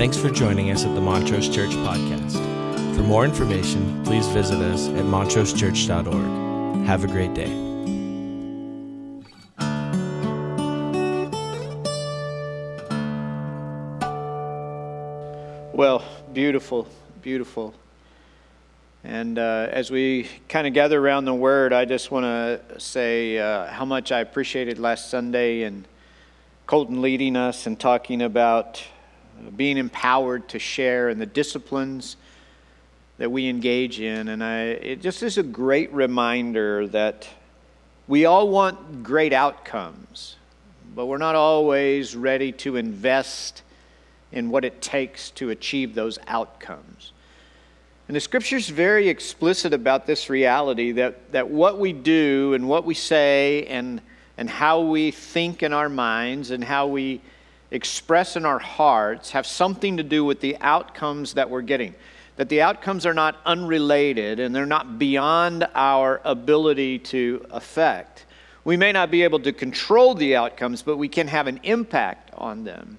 Thanks for joining us at the Montrose Church Podcast. For more information, please visit us at montrosechurch.org. Have a great day. Well, beautiful, beautiful. And uh, as we kind of gather around the Word, I just want to say uh, how much I appreciated last Sunday and Colton leading us and talking about being empowered to share and the disciplines that we engage in. And I, it just is a great reminder that we all want great outcomes, but we're not always ready to invest in what it takes to achieve those outcomes. And the scripture is very explicit about this reality that, that what we do and what we say and, and how we think in our minds and how we express in our hearts have something to do with the outcomes that we're getting. That the outcomes are not unrelated and they're not beyond our ability to affect. We may not be able to control the outcomes, but we can have an impact on them.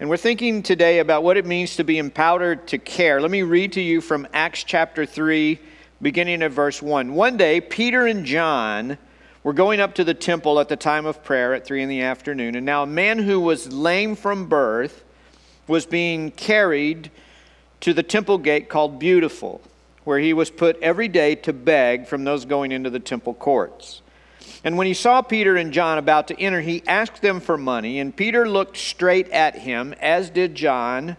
And we're thinking today about what it means to be empowered to care. Let me read to you from Acts chapter 3, beginning at verse 1. One day, Peter and John were going up to the temple at the time of prayer at 3 in the afternoon. And now a man who was lame from birth was being carried to the temple gate called Beautiful, where he was put every day to beg from those going into the temple courts. And when he saw Peter and John about to enter, he asked them for money, and Peter looked straight at him, as did John.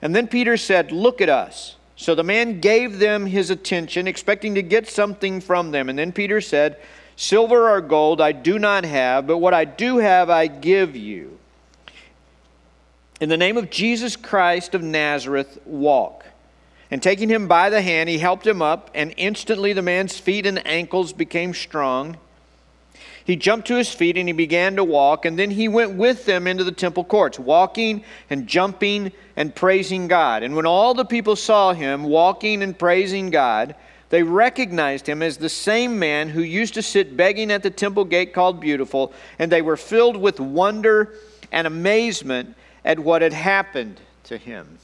And then Peter said, Look at us. So the man gave them his attention, expecting to get something from them. And then Peter said, Silver or gold I do not have, but what I do have I give you. In the name of Jesus Christ of Nazareth, walk. And taking him by the hand, he helped him up, and instantly the man's feet and ankles became strong. He jumped to his feet and he began to walk, and then he went with them into the temple courts, walking and jumping and praising God. And when all the people saw him walking and praising God, they recognized him as the same man who used to sit begging at the temple gate called Beautiful, and they were filled with wonder and amazement at what had happened to him.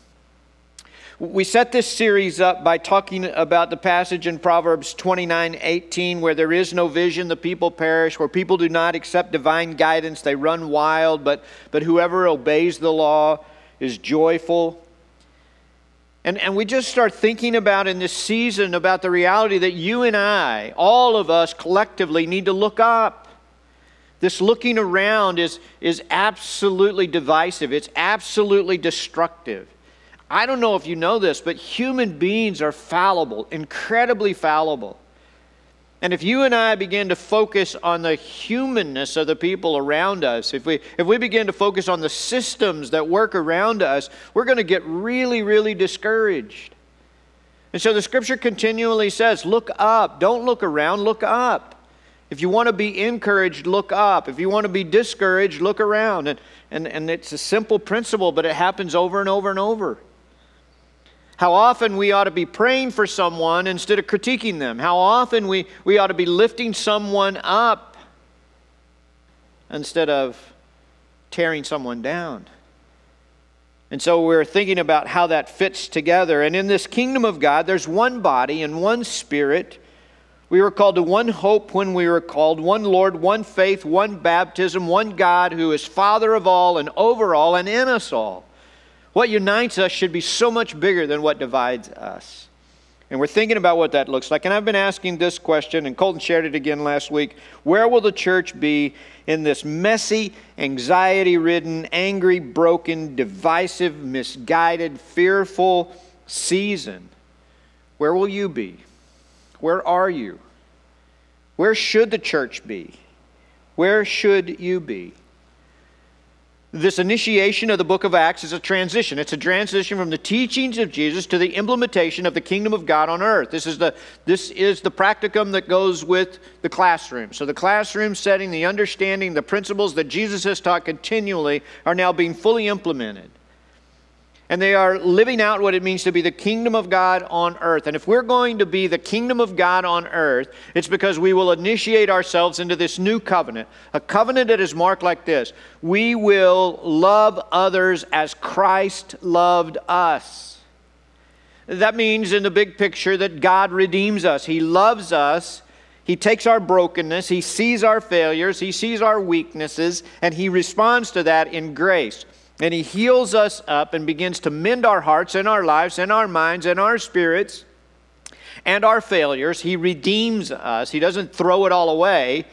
We set this series up by talking about the passage in Proverbs 29 18, where there is no vision, the people perish, where people do not accept divine guidance, they run wild, but, but whoever obeys the law is joyful. And, and we just start thinking about in this season about the reality that you and I, all of us collectively, need to look up. This looking around is, is absolutely divisive, it's absolutely destructive. I don't know if you know this, but human beings are fallible, incredibly fallible. And if you and I begin to focus on the humanness of the people around us, if we, if we begin to focus on the systems that work around us, we're going to get really, really discouraged. And so the scripture continually says, Look up. Don't look around, look up. If you want to be encouraged, look up. If you want to be discouraged, look around. And, and, and it's a simple principle, but it happens over and over and over. How often we ought to be praying for someone instead of critiquing them. How often we, we ought to be lifting someone up instead of tearing someone down. And so we're thinking about how that fits together. And in this kingdom of God, there's one body and one spirit. We were called to one hope when we were called, one Lord, one faith, one baptism, one God who is Father of all and over all and in us all. What unites us should be so much bigger than what divides us. And we're thinking about what that looks like. And I've been asking this question, and Colton shared it again last week. Where will the church be in this messy, anxiety ridden, angry, broken, divisive, misguided, fearful season? Where will you be? Where are you? Where should the church be? Where should you be? This initiation of the book of Acts is a transition. It's a transition from the teachings of Jesus to the implementation of the kingdom of God on earth. This is the, this is the practicum that goes with the classroom. So, the classroom setting, the understanding, the principles that Jesus has taught continually are now being fully implemented. And they are living out what it means to be the kingdom of God on earth. And if we're going to be the kingdom of God on earth, it's because we will initiate ourselves into this new covenant, a covenant that is marked like this We will love others as Christ loved us. That means, in the big picture, that God redeems us. He loves us. He takes our brokenness, He sees our failures, He sees our weaknesses, and He responds to that in grace. And He heals us up and begins to mend our hearts and our lives and our minds and our spirits and our failures. He redeems us. He doesn't throw it all away,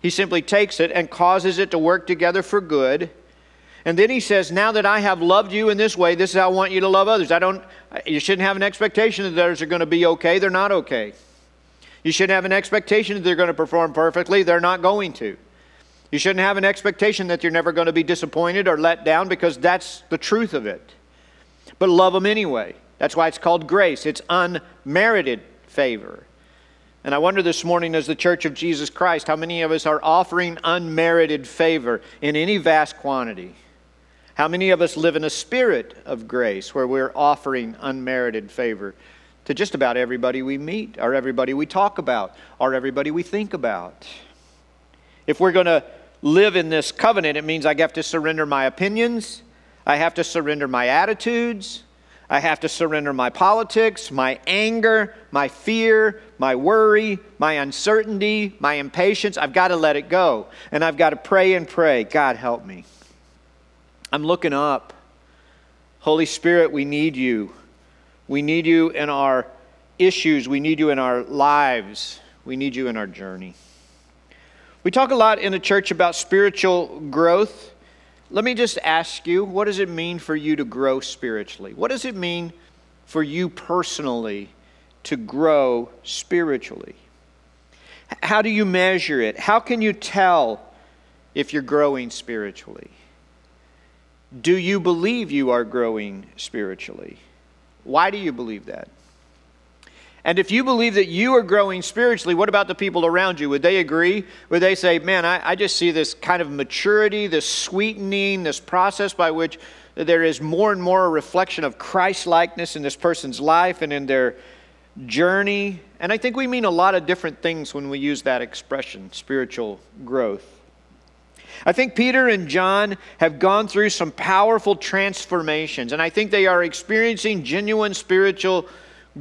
He simply takes it and causes it to work together for good. And then he says, Now that I have loved you in this way, this is how I want you to love others. I don't, you shouldn't have an expectation that others are going to be okay. They're not okay. You shouldn't have an expectation that they're going to perform perfectly. They're not going to. You shouldn't have an expectation that you're never going to be disappointed or let down because that's the truth of it. But love them anyway. That's why it's called grace. It's unmerited favor. And I wonder this morning, as the Church of Jesus Christ, how many of us are offering unmerited favor in any vast quantity? How many of us live in a spirit of grace where we're offering unmerited favor to just about everybody we meet, or everybody we talk about, or everybody we think about? If we're going to live in this covenant, it means I have to surrender my opinions, I have to surrender my attitudes, I have to surrender my politics, my anger, my fear, my worry, my uncertainty, my impatience. I've got to let it go. And I've got to pray and pray God, help me. I'm looking up. Holy Spirit, we need you. We need you in our issues, we need you in our lives, we need you in our journey. We talk a lot in the church about spiritual growth. Let me just ask you what does it mean for you to grow spiritually? What does it mean for you personally to grow spiritually? How do you measure it? How can you tell if you're growing spiritually? Do you believe you are growing spiritually? Why do you believe that? And if you believe that you are growing spiritually, what about the people around you? Would they agree? Would they say, man, I, I just see this kind of maturity, this sweetening, this process by which there is more and more a reflection of Christ likeness in this person's life and in their journey? And I think we mean a lot of different things when we use that expression, spiritual growth. I think Peter and John have gone through some powerful transformations, and I think they are experiencing genuine spiritual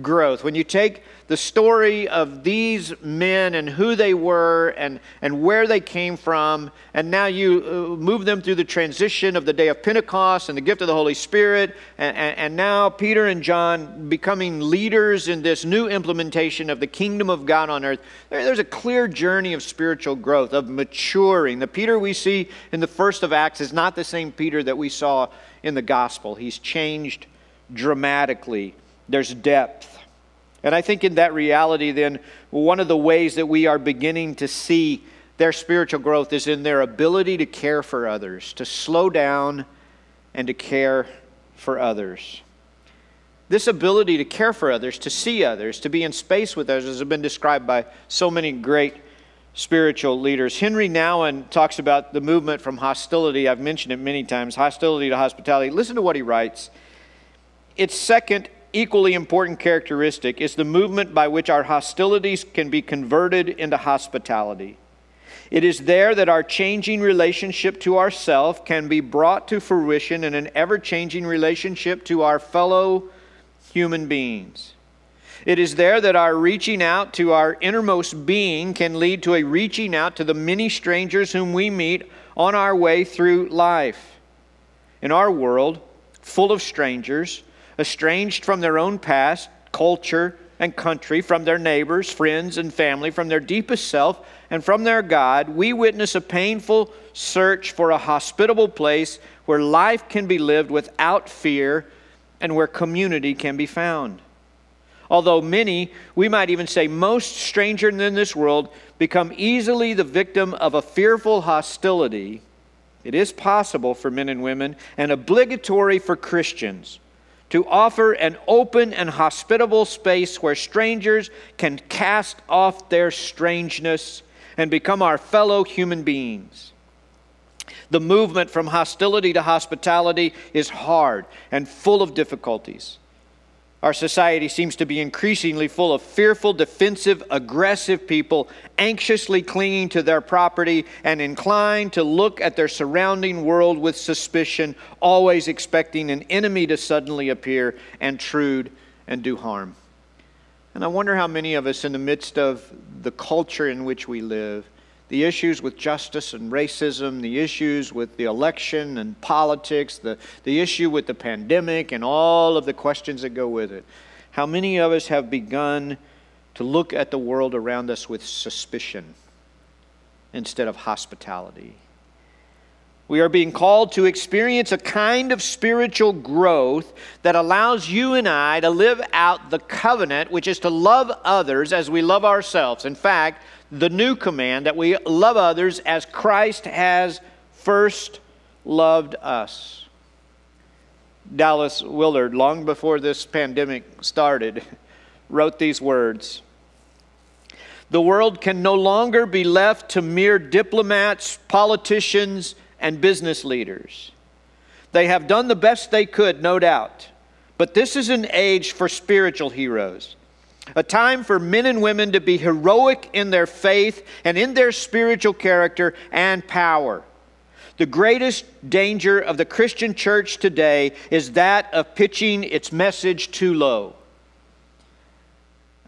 growth. When you take the story of these men and who they were and, and where they came from, and now you uh, move them through the transition of the day of Pentecost and the gift of the Holy Spirit, and, and, and now Peter and John becoming leaders in this new implementation of the kingdom of God on earth, there, there's a clear journey of spiritual growth, of maturing. The Peter we see in the first of Acts is not the same Peter that we saw in the gospel. He's changed dramatically there's depth. And I think in that reality, then, one of the ways that we are beginning to see their spiritual growth is in their ability to care for others, to slow down and to care for others. This ability to care for others, to see others, to be in space with others has been described by so many great spiritual leaders. Henri Nouwen talks about the movement from hostility. I've mentioned it many times hostility to hospitality. Listen to what he writes. Its second equally important characteristic is the movement by which our hostilities can be converted into hospitality. It is there that our changing relationship to ourself can be brought to fruition in an ever changing relationship to our fellow human beings. It is there that our reaching out to our innermost being can lead to a reaching out to the many strangers whom we meet on our way through life. In our world, full of strangers, estranged from their own past, culture, and country, from their neighbors, friends, and family, from their deepest self, and from their God, we witness a painful search for a hospitable place where life can be lived without fear and where community can be found. Although many, we might even say most strangers in this world, become easily the victim of a fearful hostility, it is possible for men and women and obligatory for Christians to offer an open and hospitable space where strangers can cast off their strangeness and become our fellow human beings. The movement from hostility to hospitality is hard and full of difficulties. Our society seems to be increasingly full of fearful, defensive, aggressive people, anxiously clinging to their property and inclined to look at their surrounding world with suspicion, always expecting an enemy to suddenly appear, intrude, and do harm. And I wonder how many of us, in the midst of the culture in which we live, the issues with justice and racism, the issues with the election and politics, the, the issue with the pandemic, and all of the questions that go with it. How many of us have begun to look at the world around us with suspicion instead of hospitality? We are being called to experience a kind of spiritual growth that allows you and I to live out the covenant, which is to love others as we love ourselves. In fact, the new command that we love others as Christ has first loved us. Dallas Willard, long before this pandemic started, wrote these words The world can no longer be left to mere diplomats, politicians, and business leaders. They have done the best they could, no doubt. But this is an age for spiritual heroes a time for men and women to be heroic in their faith and in their spiritual character and power. The greatest danger of the Christian church today is that of pitching its message too low.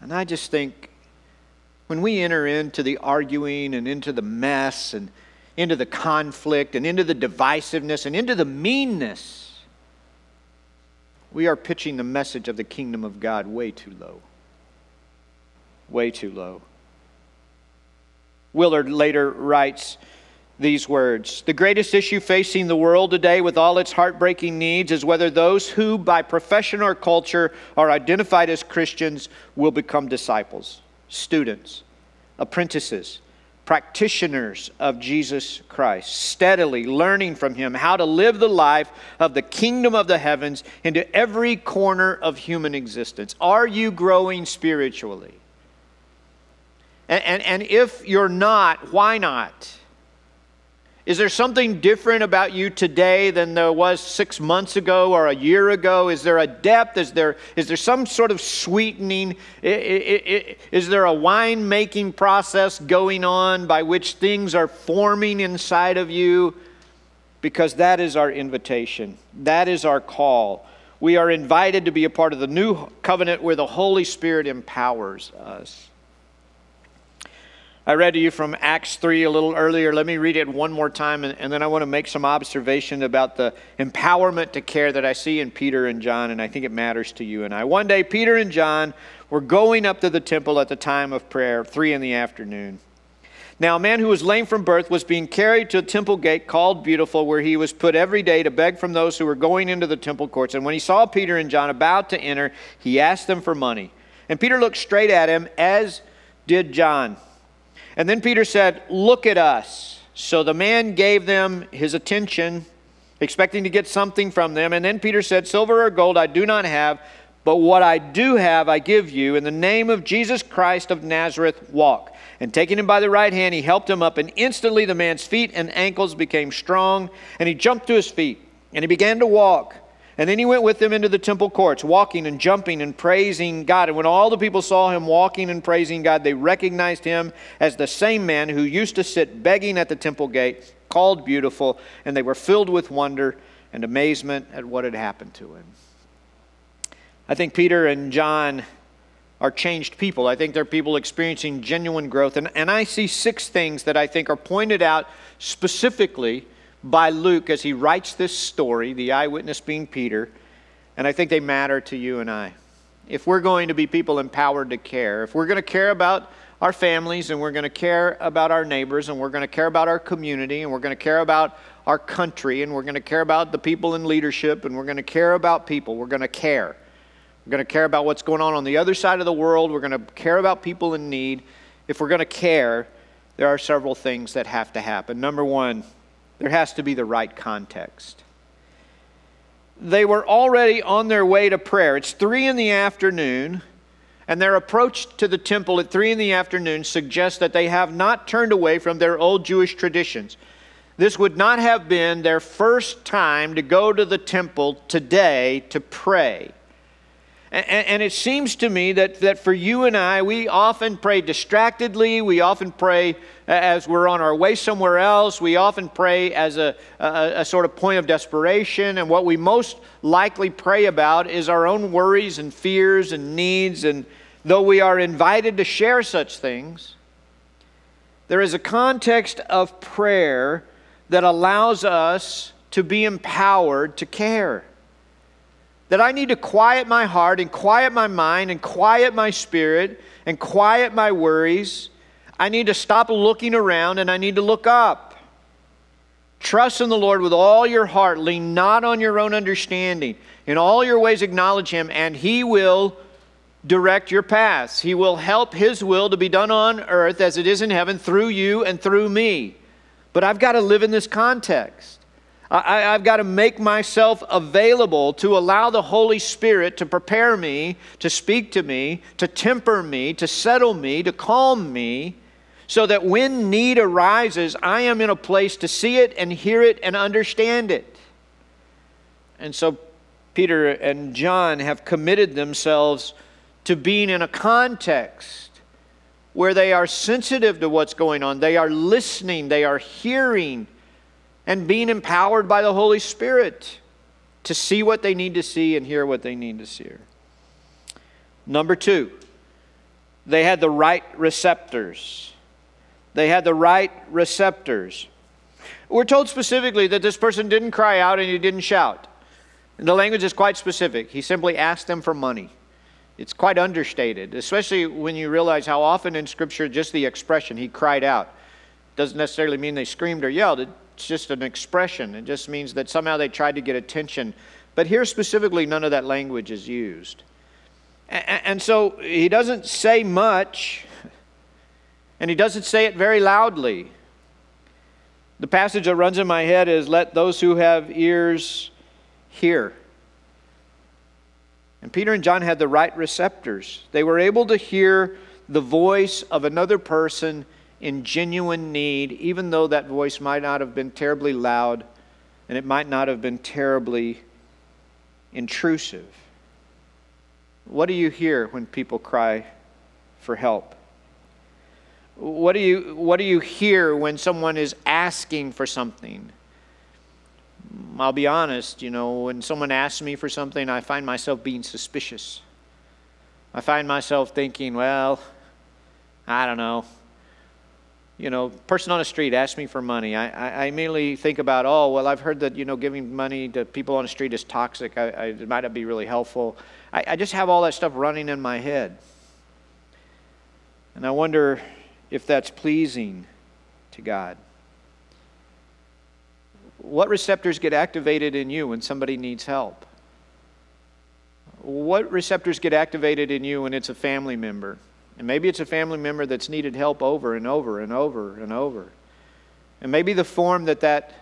And I just think when we enter into the arguing and into the mess and into the conflict and into the divisiveness and into the meanness, we are pitching the message of the kingdom of God way too low way too low. Willard later writes these words The greatest issue facing the world today, with all its heartbreaking needs, is whether those who, by profession or culture, are identified as Christians will become disciples, students, apprentices, practitioners of Jesus Christ, steadily learning from Him how to live the life of the kingdom of the heavens into every corner of human existence. Are you growing spiritually? And, and, and if you're not, why not? Is there something different about you today than there was six months ago or a year ago? Is there a depth? Is there, is there some sort of sweetening? Is there a wine making process going on by which things are forming inside of you? Because that is our invitation, that is our call. We are invited to be a part of the new covenant where the Holy Spirit empowers us. I read to you from Acts 3 a little earlier. Let me read it one more time, and, and, then I want to make some observation about the empowerment to care that I see in Peter and John, and I think it matters to you and I. One day, Peter and John were going up to the temple at the time of prayer, 3 in the afternoon. Now, a man who was lame from birth was being carried to a temple gate called Beautiful, where he was put every day to beg from those who were going into the temple courts. And when he saw Peter and John about to enter, he asked them for money. And Peter looked straight at him, as did John. And then Peter said, Look at us. So the man gave them his attention, expecting to get something from them. And then Peter said, Silver or gold I do not have, but what I do have I give you. In the name of Jesus Christ of Nazareth, walk. And taking him by the right hand, he helped him up, and instantly the man's feet and ankles became strong, and he jumped to his feet, and he began to walk. And then he went with them into the temple courts, walking and jumping and praising God. And when all the people saw him walking and praising God, they recognized him as the same man who used to sit begging at the temple gate, called Beautiful, and they were filled with wonder and amazement at what had happened to him. I think Peter and John are changed people. I think they're people experiencing genuine growth. And, and I see six things that I think are pointed out specifically by Luke as he writes this story, the eyewitness being Peter, and I think they matter to you and I. If we're going to be people empowered to care, if we're going to care about our families and we're going to care about our neighbors and we're going to care about our community and we're going to care about our country and we're going to care about the people in leadership and we're going to care about people, we're going to care. We're going to care about what's going on on the other side of the world. We're going to care about people in need. If we're going to care, there are several things that have to happen. Number one, there has to be the right context. They were already on their way to prayer. It's three in the afternoon, and their approach to the temple at three in the afternoon suggests that they have not turned away from their old Jewish traditions. this would not have been their first time to go to the temple today to pray. And, and, it seems to me that, that for you and I, we often pray distractedly. We often pray as we're on our way somewhere else. We often pray as a, a, a sort of point of desperation. And what we most likely pray about is our own worries and fears and needs. And though we are invited to share such things, there is a context of prayer that allows us to be empowered to care that I need to quiet my heart and quiet my mind and quiet my spirit and quiet my worries. I need to stop looking around and I need to look up. Trust in the Lord with all your heart. Lean not on your own understanding. In all your ways, acknowledge Him, and He will direct your paths. He will help His will to be done on earth as it is in heaven through you and through me. But I've got to live in this context. I, have got to make myself available to allow the Holy Spirit to prepare me, to speak to me, to temper me, to settle me, to calm me, so that when need arises, I am in a place to see it and hear it and understand it. And so Peter and John have committed themselves to being in a context where they are sensitive to what's going on, they are listening, they are hearing and being empowered by the Holy Spirit to see what they need to see and hear what they need to hear. Number two, they had the right receptors. They had the right receptors. We're told specifically that this person didn't cry out and he didn't shout. The language is quite specific. He simply asked them for money. It's quite understated, especially when you realize how often in Scripture just the expression, he cried out, doesn't necessarily mean they screamed or yelled. It it's just an expression. It just means that somehow they tried to get attention. But here specifically, none of that language is used. And so he doesn't say much, and he doesn't say it very loudly. The passage that runs in my head is Let those who have ears hear. And Peter and John had the right receptors. They were able to hear the voice of another person in genuine need, even though that voice might not have been terribly loud and it might not have been terribly intrusive. What do you hear when people cry for help? What do you, what do you hear when someone is asking for something? I'll be honest, you know, when someone asks me for something, I find myself being suspicious. I find myself thinking, well, I don't know you know, person on the street asks me for money, I, I, immediately think about, oh, well, I've heard that, you know, giving money to people on the street is toxic. I, I, it might not be really helpful. I, I just have all that stuff running in my head. And I wonder if that's pleasing to God. What receptors get activated in you when somebody needs help? What receptors get activated in you when it's a family member? And maybe it's a family member that's needed help over and over and over and over. And maybe the form that that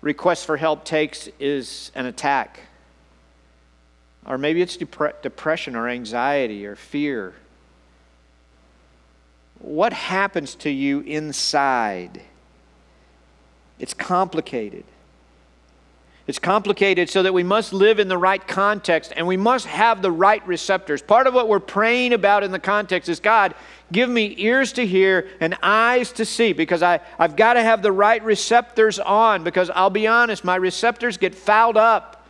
request for help takes is an attack. Or maybe it's depre- depression or anxiety or fear. What happens to you inside? It's complicated. It's complicated so that we must live in the right context and we must have the right receptors. Part of what we're praying about in the context is God, give me ears to hear and eyes to see because I, I've got to have the right receptors on because I'll be honest, my receptors get fouled up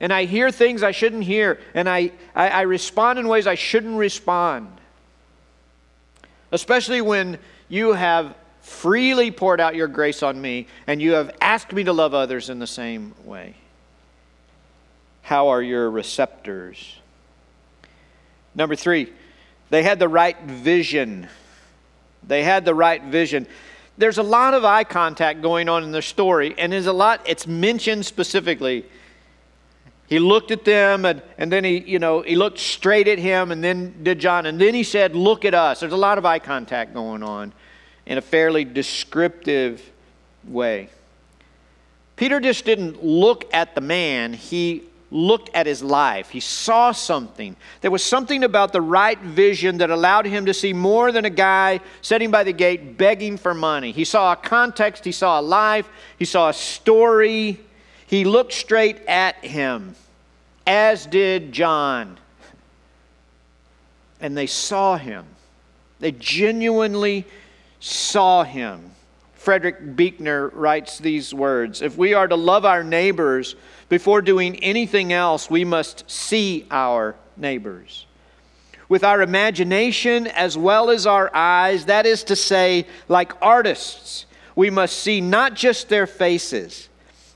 and I hear things I shouldn't hear and I, I, I respond in ways I shouldn't respond. Especially when you have freely poured out your grace on me, and you have asked me to love others in the same way. How are your receptors? Number three, they had the right vision. They had the right vision. There's a lot of eye contact going on in the story, and there's a lot, it's mentioned specifically. He looked at them and, and then he, you know, he looked straight at him and then did John. And then he said, Look at us. There's a lot of eye contact going on in a fairly descriptive way. Peter just didn't look at the man, he looked at his life. He saw something. There was something about the right vision that allowed him to see more than a guy sitting by the gate begging for money. He saw a context, he saw a life, he saw a story. He looked straight at him, as did John. And they saw him. They genuinely saw him. Frederick Buechner writes these words If we are to love our neighbors before doing anything else, we must see our neighbors. With our imagination as well as our eyes, that is to say, like artists, we must see not just their faces,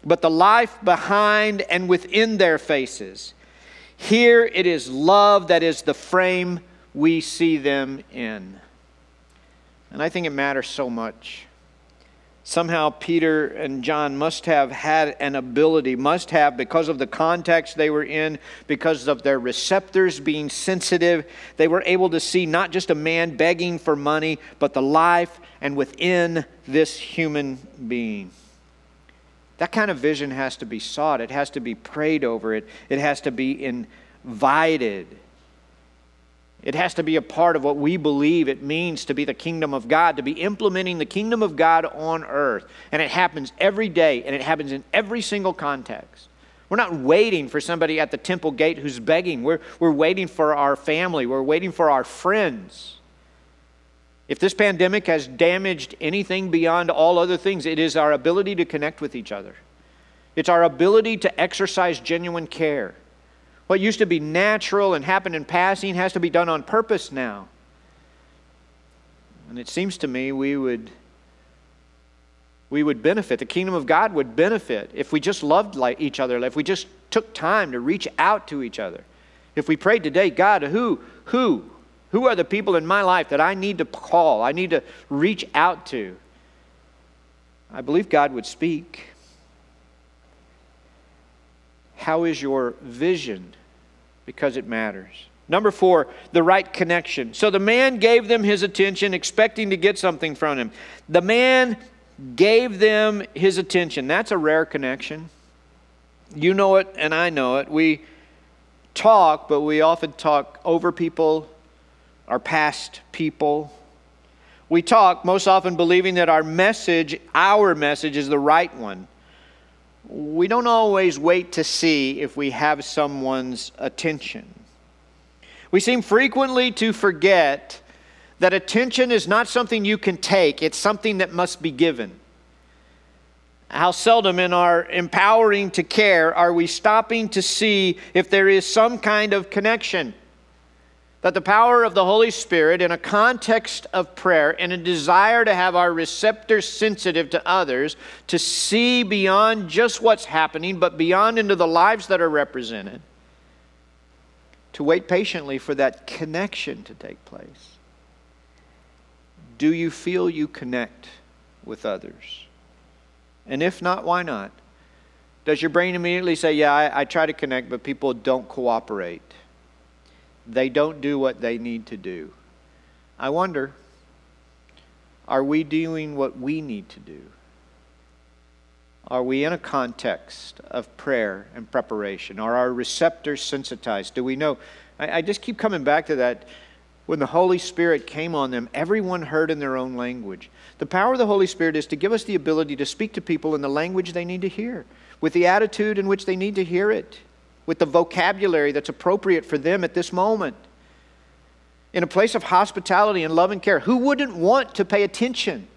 but the life behind and within their faces. Here it is love that is the frame we see them in. And I think it matters so much. Somehow, Peter and John must have had an ability, must have, because of the context they were in, because of their receptors being sensitive, they were able to see not just a man begging for money, but the life and within this human being. That kind of vision has to be sought, it has to be prayed over, it, it has to be invited. It has to be a part of what we believe it means to be the kingdom of God, to be implementing the kingdom of God on earth. And it happens every day, and it happens in every single context. We're not waiting for somebody at the temple gate who's begging. We're, we're waiting for our family. We're waiting for our friends. If this pandemic has damaged anything beyond all other things, it is our ability to connect with each other. It's our ability to exercise genuine care. What used to be natural and happened in passing has to be done on purpose now. And it seems to me we would we would benefit. The kingdom of God would benefit if we just loved like each other, if we just took time to reach out to each other. If we prayed today, God, who who who are the people in my life that I need to call, I need to reach out to? I believe God would speak. How is your vision? because it matters. Number four, the right connection. So the man gave them his attention, expecting to get something from him. The man gave them his attention. That's a rare connection. You know it, and I know it. We talk, but we often talk over people, our past people. We talk most often believing that our message, our message, is the right one we don't always wait to see if we have someone's attention. We seem frequently to forget that attention is not something you can take, it's something that must be given. How seldom in our empowering to care are we stopping to see if there is some kind of connection that the power of the Holy Spirit, in a context of prayer, in a desire to have our receptors sensitive to others, to see beyond just what's happening, but beyond into the lives that are represented, to wait patiently for that connection to take place. Do you feel you connect with others? And if not, why not? Does your brain immediately say, Yeah, I, I try to connect, but people don't cooperate? They don't do what they need to do. I wonder are we doing what we need to do? Are we in a context of prayer and preparation? Are our receptors sensitized? Do we know? I, I, just keep coming back to that. When the Holy Spirit came on them, everyone heard in their own language. The power of the Holy Spirit is to give us the ability to speak to people in the language they need to hear, with the attitude in which they need to hear it with the vocabulary that's appropriate for them at this moment. In a place of hospitality and love and care, who wouldn't want to pay attention?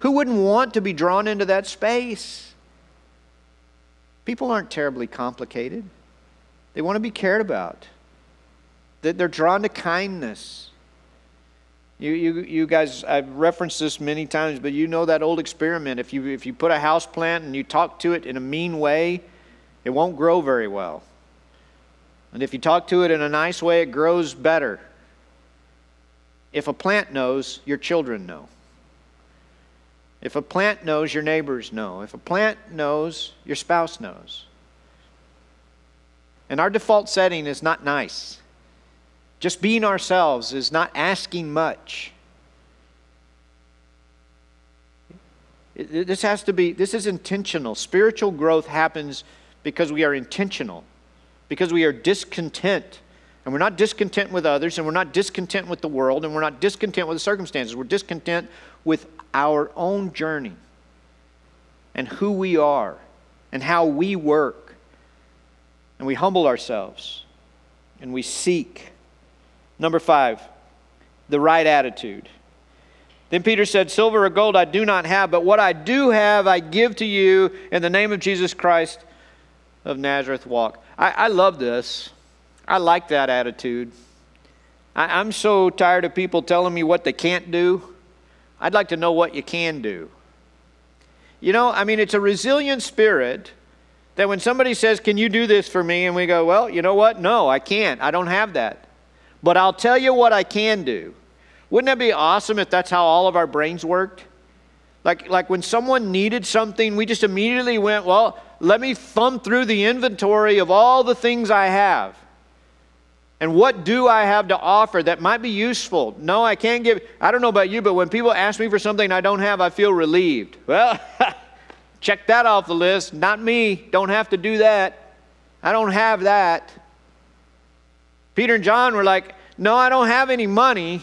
Who wouldn't want to be drawn into that space? People aren't terribly complicated. They want to be cared about. They're drawn to kindness. You, you, you guys, I've referenced this many times, but you know that old experiment. If you, if you put a house plant and you talk to it in a mean way, it won't grow very well. And if you talk to it in a nice way, it grows better. If a plant knows, your children know. If a plant knows, your neighbors know. If a plant knows, your spouse knows. And our default setting is not nice. Just being ourselves is not asking much. This has to be, this is intentional. Spiritual growth happens because we are intentional because we are discontent. And we're not discontent with others, and we're not discontent with the world, and we're not discontent with the circumstances. We're discontent with our own journey and who we are and how we work. And we humble ourselves and we seek. Number five, the right attitude. Then Peter said, Silver or gold I do not have, but what I do have I give to you in the name of Jesus Christ of Nazareth. Walk. I, I love this. I like that attitude. I, I'm so tired of people telling me what they can't do. I'd like to know what you can do. You know, I mean, it's a resilient spirit that when somebody says, Can you do this for me? And we go, Well, you know what? No, I can't. I don't have that. But I'll tell you what I can do. Wouldn't that be awesome if that's how all of our brains worked? Like, like when someone needed something, we just immediately went, Well, let me thumb through the inventory of all the things I have. And what do I have to offer that might be useful? No, I can't give. I don't know about you, but when people ask me for something I don't have, I feel relieved. Well, check that off the list. Not me. Don't have to do that. I don't have that. Peter and John were like, No, I don't have any money,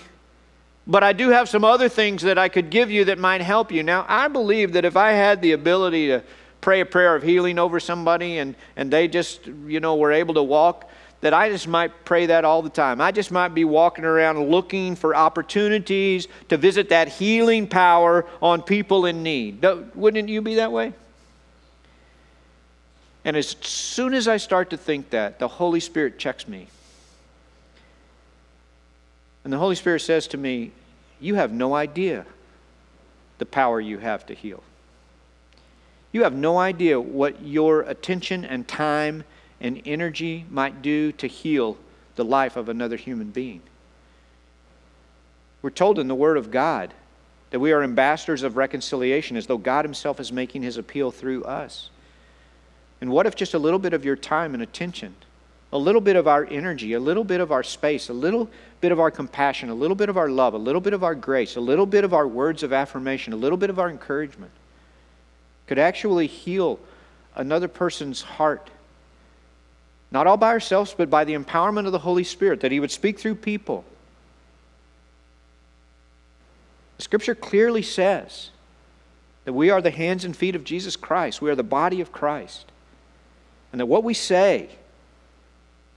but I do have some other things that I could give you that might help you. Now, I believe that if I had the ability to pray a prayer of healing over somebody and, and they just, you know, were able to walk, that I just might pray that all the time. I just might be walking around looking for opportunities to visit that healing power on people in need. Wouldn't you be that way? And as soon as I start to think that, the Holy Spirit checks me. And the Holy Spirit says to me, You have no idea the power you have to heal. You have no idea what your attention and time and energy might do to heal the life of another human being. We're told in the Word of God that we are ambassadors of reconciliation as though God Himself is making His appeal through us. And what if just a little bit of your time and attention, a little bit of our energy, a little bit of our space, a little bit of our compassion, a little bit of our love, a little bit of our grace, a little bit of our words of affirmation, a little bit of our encouragement could actually heal another person's heart not all by ourselves, but by the empowerment of the Holy Spirit, that He would speak through people. The Scripture clearly says that we are the hands and feet of Jesus Christ, we are the body of Christ. And that what we say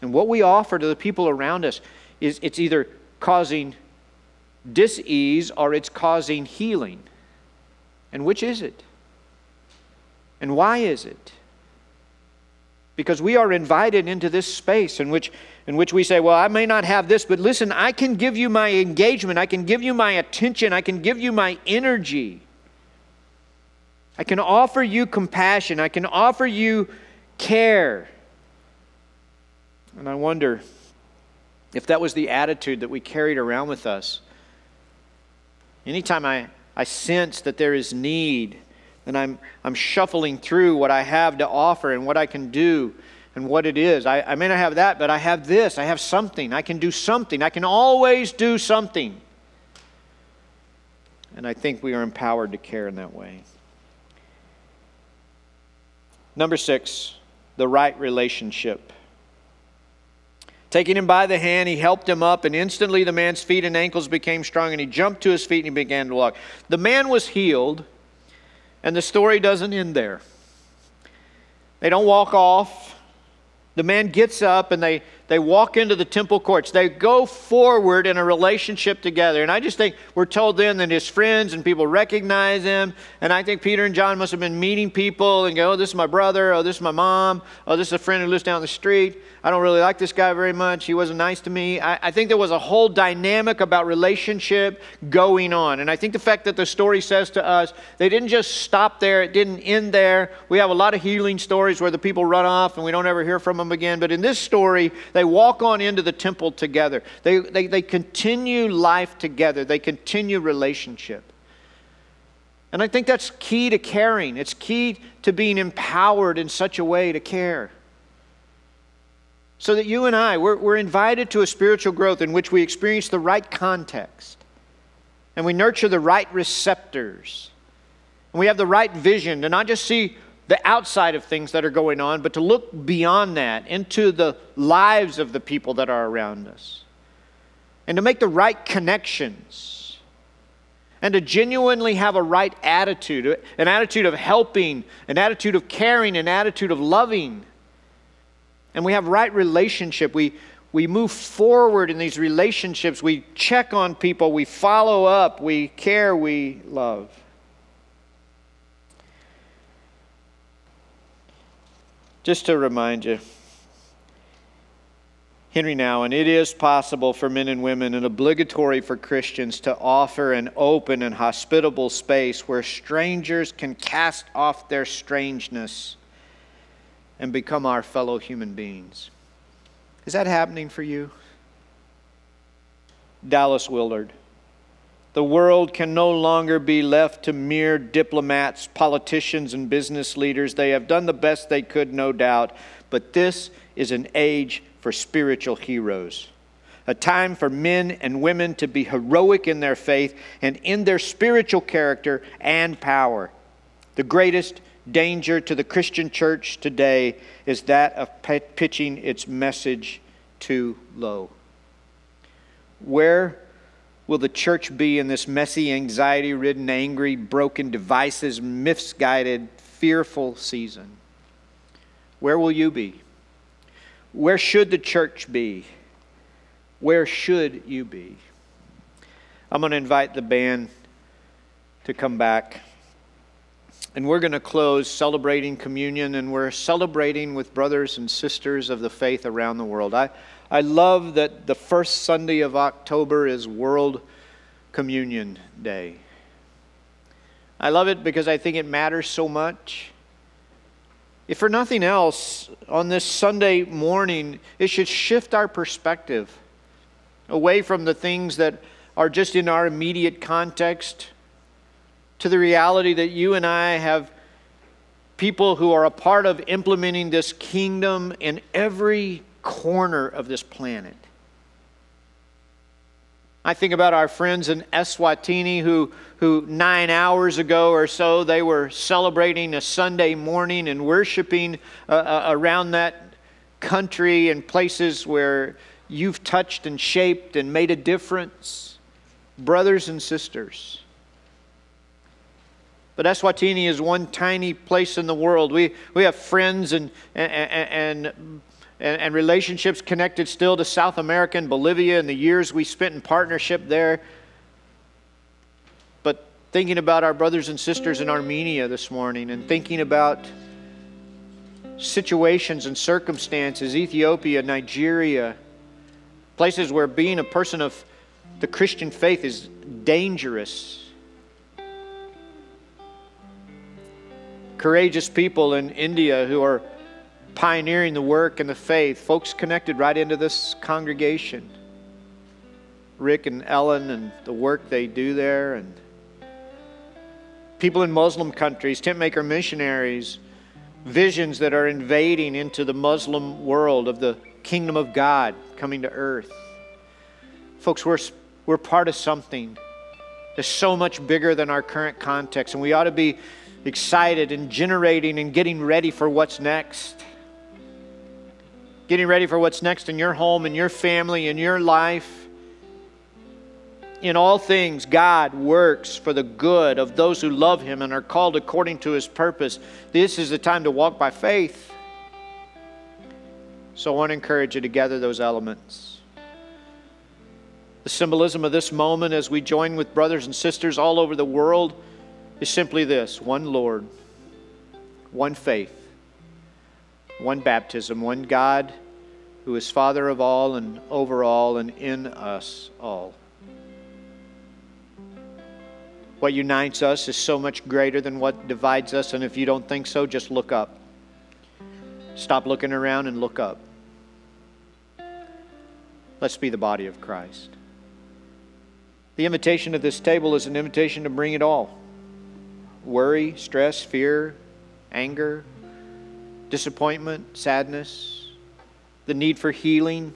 and what we offer to the people around us is it's either causing dis-ease or it's causing healing. And which is it? And why is it? because we are invited into this space in which, in which we say, Well, I may not have this, but listen, I can give you my engagement, I can give you my attention, I can give you my energy. I can offer you compassion, I can offer you care. And I wonder if that was the attitude that we carried around with us. Anytime I, I sense that there is need, and I'm, I'm shuffling through what I have to offer and what I can do and what it is. I, I may not have that, but I have this. I have something. I can do something. I can always do something. And I think we are empowered to care in that way. Number six, the right relationship. Taking him by the hand, he helped him up, and instantly the man's feet and ankles became strong, and he jumped to his feet and he began to walk. The man was healed and the story doesn't end there. They don't walk off. The man gets up and they, they walk into the temple courts. They go forward in a relationship together. And I just think we're told then that his friends and people recognize him. And I think Peter and John must have been meeting people and go, oh, this is my brother. Oh, this is my mom. Oh, this is a friend who lives down the street. I don't really like this guy very much. He wasn't nice to me. I, I, think there was a whole dynamic about relationship going on. And I think the fact that the story says to us, they didn't just stop there, it didn't end there. We have a lot of healing stories where the people run off and we don't ever hear from them again. But in this story, they walk on into the temple together, they, they, they continue life together, they continue relationship. And I think that's key to caring. It's key to being empowered in such a way to care. So that you and I, we're, we're invited to a spiritual growth in which we experience the right context and we nurture the right receptors and we have the right vision to not just see the outside of things that are going on, but to look beyond that into the lives of the people that are around us and to make the right connections and to genuinely have a right attitude an attitude of helping, an attitude of caring, an attitude of loving. And we have right relationship. We, we move forward in these relationships. We check on people. We follow up. We care. We love. Just to remind you, Henri Nouwen, it is possible for men and women and obligatory for Christians to offer an open and hospitable space where strangers can cast off their strangeness and become our fellow human beings. Is that happening for you? Dallas Willard. The world can no longer be left to mere diplomats, politicians, and business leaders. They have done the best they could, no doubt, but this is an age for spiritual heroes. A time for men and women to be heroic in their faith and in their spiritual character and power. The greatest danger to the Christian church today is that of pitching its message too low. Where will the church be in this messy, anxiety ridden, angry, broken, devices, misguided, fearful season? Where will you be? Where should the church be? Where should you be? I'm going to invite the band to come back. And we're going to close celebrating communion, and we're celebrating with brothers and sisters of the faith around the world. I, I love that the first Sunday of October is World Communion Day. I love it because I think it matters so much. If for nothing else, on this Sunday morning, it should shift our perspective away from the things that are just in our immediate context to the reality that you and I have people who are a part of implementing this kingdom in every corner of this planet. I think about our friends in Eswatini who, who nine hours ago or so, they were celebrating a Sunday morning and worshiping uh, uh, around that country and places where you've touched and shaped and made a difference. Brothers and sisters. But Eswatini is one tiny place in the world. We, we have friends and, and, and and, and relationships connected still to South America and Bolivia and the years we spent in partnership there. But thinking about our brothers and sisters in Armenia this morning and thinking about situations and circumstances, Ethiopia, Nigeria, places where being a person of the Christian faith is dangerous. Courageous people in India who are pioneering the work and the faith, folks connected right into this congregation. Rick and Ellen and the work they do there, and people in Muslim countries, tent maker missionaries, visions that are invading into the Muslim world of the kingdom of God coming to earth. Folks, we're, we're part of something that's so much bigger than our current context, and we ought to be excited and generating and getting ready for what's next getting ready for what's next in your home, in your family, in your life. In all things, God works for the good of those who love Him and are called according to His purpose. This is the time to walk by faith. So I want to encourage you to gather those elements. The symbolism of this moment as we join with brothers and sisters all over the world is simply this one Lord, one faith one baptism, one God who is Father of all and over all and in us all. What unites us is so much greater than what divides us, and if you don't think so, just look up. Stop looking around and look up. Let's be the body of Christ. The invitation at this table is an invitation to bring it all worry, stress, fear, anger, disappointment, sadness, the need for healing.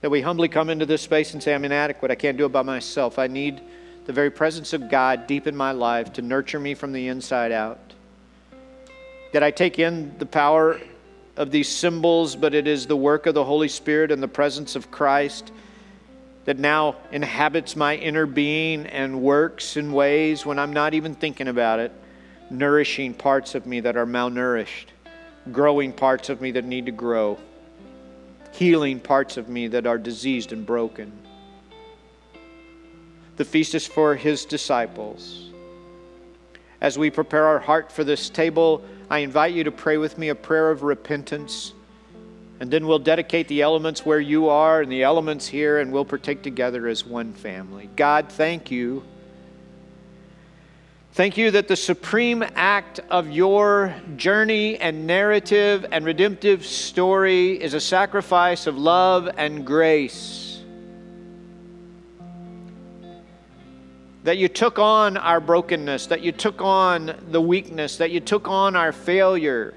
That we humbly come into this space and say, I'm inadequate. I can't do it by myself. I need the very presence of God deep in my life to nurture me from the inside out. That I take in the power of these symbols, but it is the work of the Holy Spirit and the presence of Christ that now inhabits my inner being and works in ways when I'm not even thinking about it, nourishing parts of me that are malnourished, growing parts of me that need to grow, healing parts of me that are diseased and broken. The feast is for his disciples. As we prepare our heart for this table, I invite you to pray with me a prayer of repentance. And then we'll dedicate the elements where you are and the elements here, and we'll partake together as one family. God, thank you. Thank you that the supreme act of your journey and narrative and redemptive story is a sacrifice of love and grace. that you took on our brokenness, that you took on the weakness, that you took on our failure.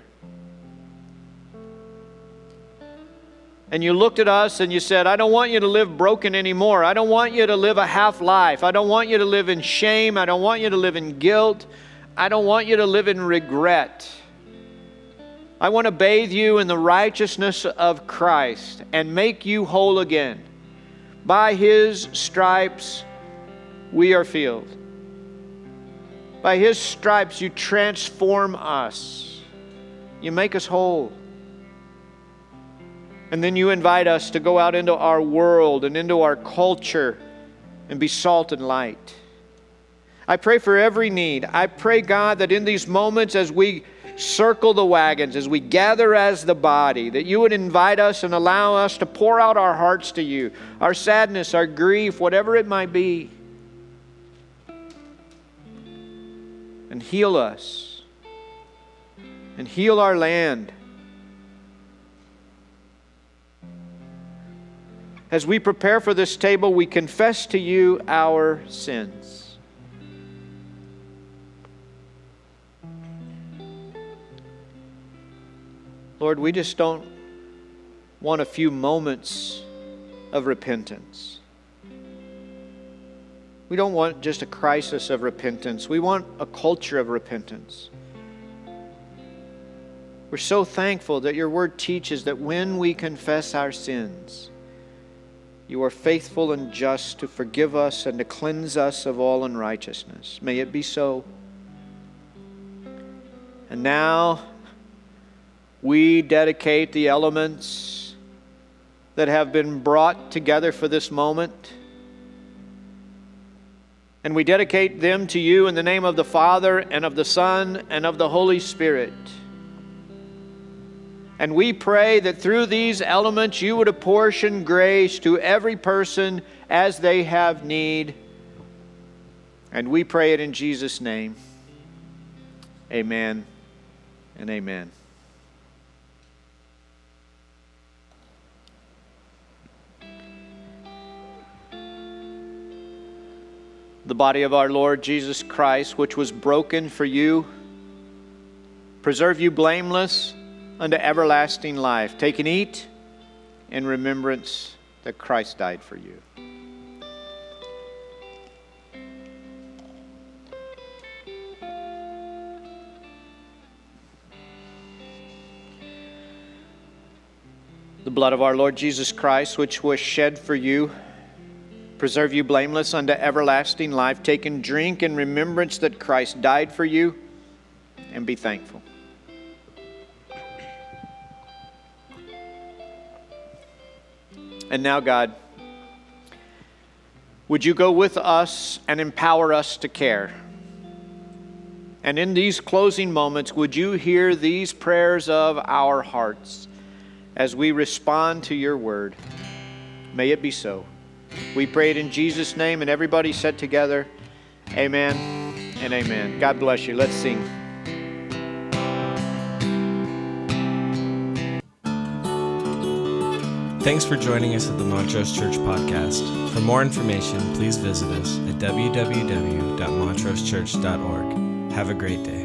And you looked at us and you said, I don't want you to live broken anymore. I don't want you to live a half life. I don't want you to live in shame. I don't want you to live in guilt. I don't want you to live in regret. I want to bathe you in the righteousness of Christ and make you whole again. By his stripes, we are healed. By his stripes, you transform us, you make us whole. And then you invite us to go out into our world and into our culture and be salt and light. I pray for every need. I pray, God, that in these moments as we circle the wagons, as we gather as the body, that you would invite us and allow us to pour out our hearts to you, our sadness, our grief, whatever it might be. and heal us and heal our land. As we prepare for this table, we confess to you our sins. Lord, we just don't want a few moments of repentance. We don't want just a crisis of repentance, we want a culture of repentance. We're so thankful that your word teaches that when we confess our sins, you are faithful and just to forgive us and to cleanse us of all unrighteousness. May it be so. And now we dedicate the elements that have been brought together for this moment and we dedicate them to you in the name of the Father and of the Son and of the Holy Spirit. And we pray that through these elements you would apportion grace to every person as they have need. And we pray it in Jesus' name. Amen and amen. the body of our Lord Jesus Christ, which was broken for you, preserve you blameless unto everlasting life. Take and eat in remembrance that Christ died for you. The blood of our Lord Jesus Christ, which was shed for you preserve you blameless unto everlasting life. Take and drink in remembrance that Christ died for you, and be thankful. And now, God, would you go with us and empower us to care? And in these closing moments, would you hear these prayers of our hearts as we respond to your word? May it be so. We prayed in Jesus' name, and everybody said together, Amen and amen. God bless you. Let's sing. Thanks for joining us at the Montrose Church Podcast. For more information, please visit us at www.montrosechurch.org. Have a great day.